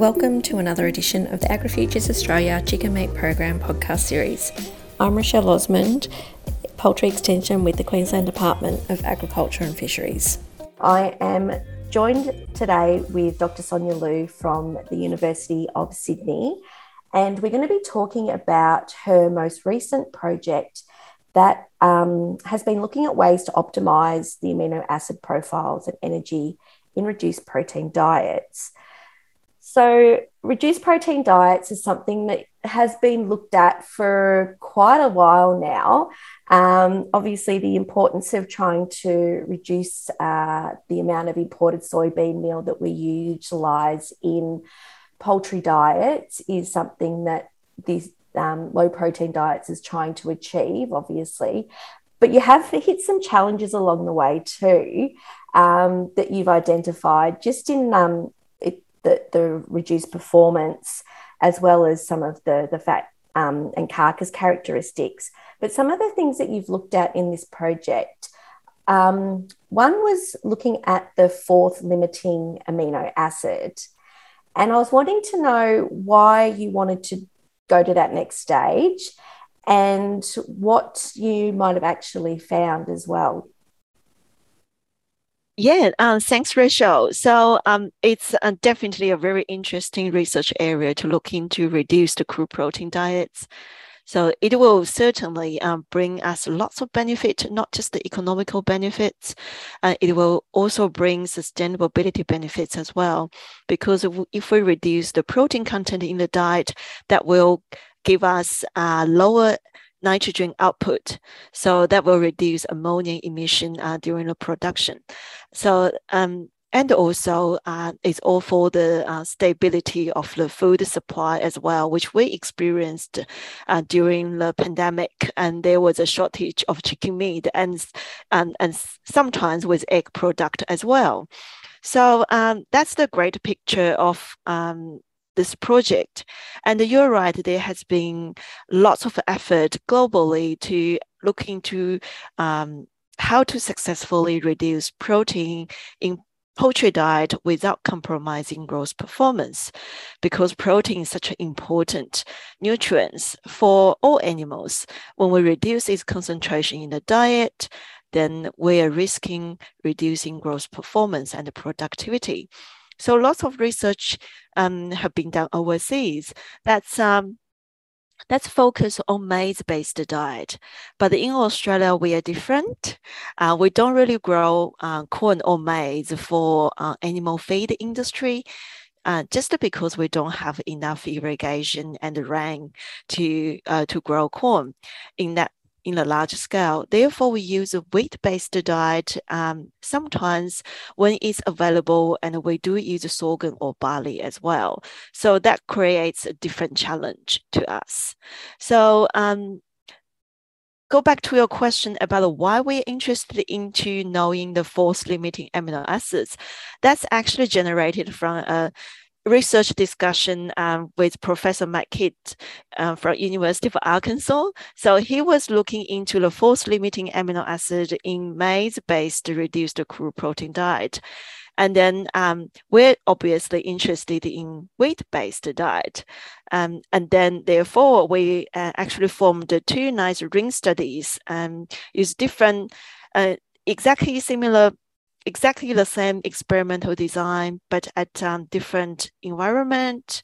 Welcome to another edition of the AgriFutures Australia Chicken Meat Program podcast series. I'm Rochelle Osmond, Poultry Extension with the Queensland Department of Agriculture and Fisheries. I am joined today with Dr. Sonia Liu from the University of Sydney, and we're going to be talking about her most recent project that um, has been looking at ways to optimize the amino acid profiles and energy in reduced protein diets. So, reduced protein diets is something that has been looked at for quite a while now. Um, obviously, the importance of trying to reduce uh, the amount of imported soybean meal that we utilize in poultry diets is something that these um, low protein diets is trying to achieve, obviously. But you have hit some challenges along the way too um, that you've identified just in um, the, the reduced performance as well as some of the, the fat um, and carcass characteristics. But some of the things that you've looked at in this project, um, one was looking at the fourth limiting amino acid. And I was wanting to know why you wanted to go to that next stage and what you might have actually found as well. Yeah, um, thanks, Rachel. So um, it's uh, definitely a very interesting research area to look into reduced crude protein diets. So it will certainly um, bring us lots of benefit, not just the economical benefits. Uh, it will also bring sustainability benefits as well, because if we reduce the protein content in the diet, that will give us uh, lower nitrogen output. So that will reduce ammonia emission uh, during the production. So um, and also uh, it's all for the uh, stability of the food supply as well, which we experienced uh, during the pandemic. And there was a shortage of chicken meat and, and, and sometimes with egg product as well. So um, that's the great picture of um, this project. And you're right, there has been lots of effort globally to look into um, how to successfully reduce protein in poultry diet without compromising growth performance because protein is such an important nutrient for all animals. When we reduce its concentration in the diet, then we are risking reducing growth performance and productivity. So lots of research um, have been done overseas. That's um, let's focus on maize-based diet. But in Australia, we are different. Uh, we don't really grow uh, corn or maize for uh, animal feed industry. Uh, just because we don't have enough irrigation and rain to uh, to grow corn in that in a large scale. Therefore, we use a wheat-based diet um, sometimes when it's available, and we do use sorghum or barley as well. So that creates a different challenge to us. So um, go back to your question about why we're interested into knowing the fourth limiting amino acids. That's actually generated from a research discussion um, with Professor Matt Kidd uh, from University of Arkansas. So he was looking into the fourth limiting amino acid in maize-based reduced crude protein diet. And then um, we're obviously interested in wheat-based diet. Um, and then therefore we uh, actually formed two nice ring studies and um, use different uh, exactly similar exactly the same experimental design, but at um, different environment.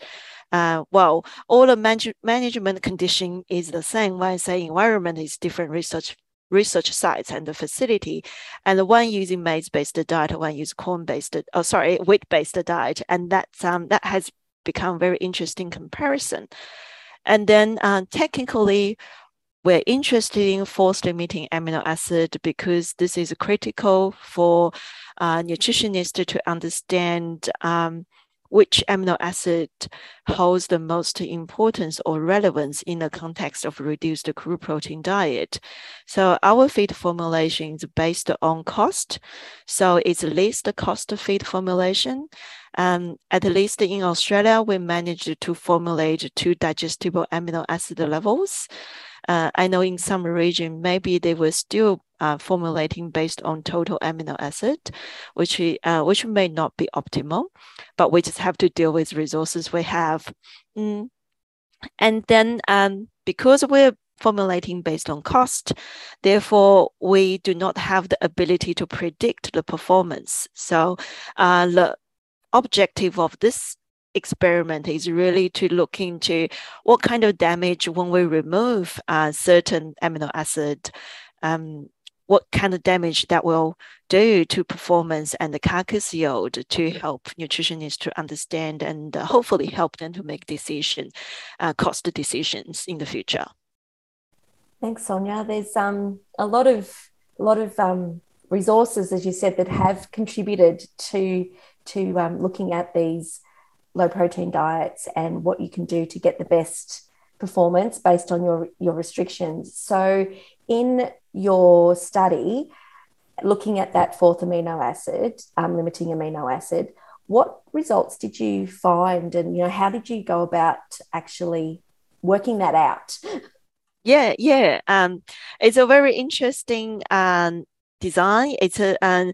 Uh, well, all the manage management condition is the same. When I say environment is different research research sites and the facility, and the one using maize-based diet, one use corn-based, oh sorry, wheat-based diet, and that's um, that has become very interesting comparison. And then uh, technically, we're interested in fourth limiting amino acid because this is critical for uh, nutritionists to understand um, which amino acid holds the most importance or relevance in the context of reduced crude protein diet. So our feed formulation is based on cost. So it's least cost feed formulation. Um, at least in Australia, we managed to formulate two digestible amino acid levels. Uh, I know in some region, maybe they were still uh, formulating based on total amino acid, which we, uh, which may not be optimal, but we just have to deal with resources we have. Mm. And then um, because we're formulating based on cost, therefore we do not have the ability to predict the performance. So uh, the objective of this experiment is really to look into what kind of damage when we remove uh, certain amino acid, um, what kind of damage that will do to performance and the carcass yield to help nutritionists to understand and uh, hopefully help them to make decision, uh, cost decisions in the future. Thanks, Sonia. There's um, a lot of a lot of um, resources, as you said, that have contributed to to um, looking at these low protein diets and what you can do to get the best performance based on your your restrictions. So in your study, looking at that fourth amino acid, um, limiting amino acid, what results did you find, and you know how did you go about actually working that out? Yeah, yeah. Um, it's a very interesting um, design. It's a um,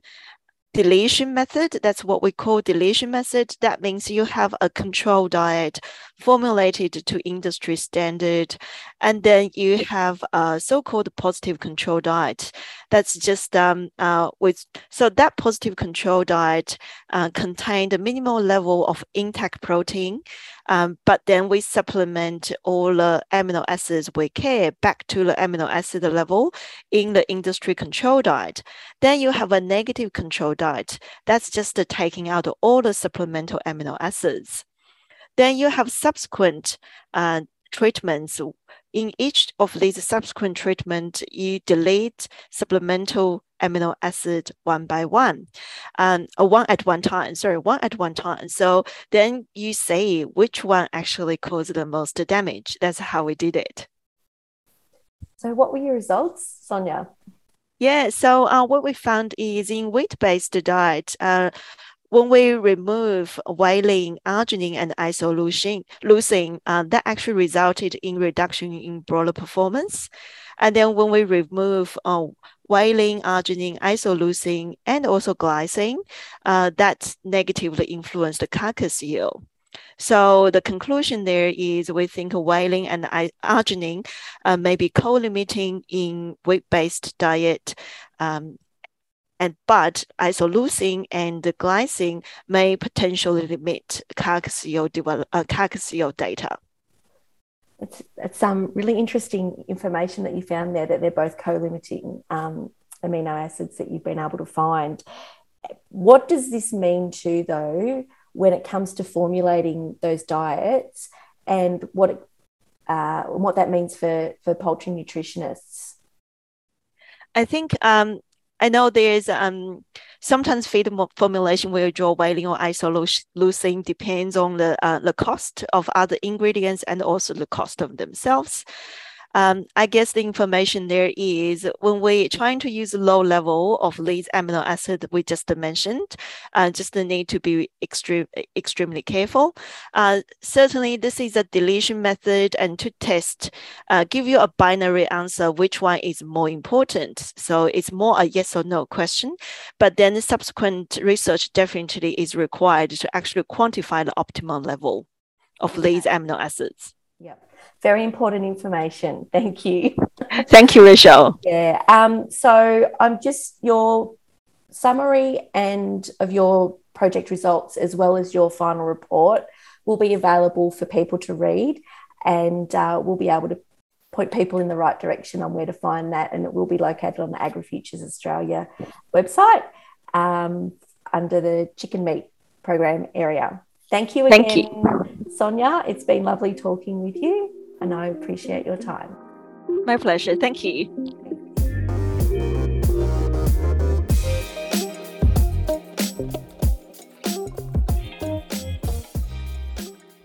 deletion method. That's what we call deletion method. That means you have a control diet formulated to industry standard, and then you have a so-called positive control diet. That's just um, uh, with so that positive control diet uh, contained a minimal level of intact protein, um, but then we supplement all the amino acids we care back to the amino acid level in the industry control diet. Then you have a negative control diet. That's just taking out all the supplemental amino acids. Then you have subsequent uh, treatments. In each of these subsequent treatment, you delete supplemental amino acid one by one, um, or one at one time, sorry, one at one time. So then you say which one actually caused the most damage. That's how we did it. So what were your results, Sonia? Yeah, so uh, what we found is in wheat-based diet, uh, when we remove valine, arginine, and isoleucine, uh, that actually resulted in reduction in broiler performance. And then when we remove uh, valine, arginine, isoleucine, and also glycine, uh, that negatively influenced the carcass yield. So the conclusion there is we think valine and arginine uh, may be co-limiting in wheat-based diet um, but isoleucine and glycine may potentially limit develop, uh, data. It's, it's some really interesting information that you found there that they're both co-limiting um, amino acids that you've been able to find. What does this mean to though when it comes to formulating those diets and what it, uh, what that means for for poultry nutritionists? I think um, I know there's um sometimes feed formulation will draw valine or isoleucine depends on the uh, the cost of other ingredients and also the cost of themselves I guess the information there is when we're trying to use low level of these amino acid we just mentioned, uh, just need to be extreme, extremely careful. Uh, certainly, this is a deletion method, and to test, uh, give you a binary answer which one is more important. So it's more a yes or no question. But then the subsequent research definitely is required to actually quantify the optimal level of these amino acids. Yep. Very important information. Thank you. Thank you, Rachel. Yeah. Um, so I'm just your summary and of your project results as well as your final report will be available for people to read and uh, we'll be able to point people in the right direction on where to find that and it will be located on the AgriFutures Australia website um, under the chicken meat program area. Thank you again, Thank you. Sonia. It's been lovely talking with you and I appreciate your time. My pleasure. Thank you.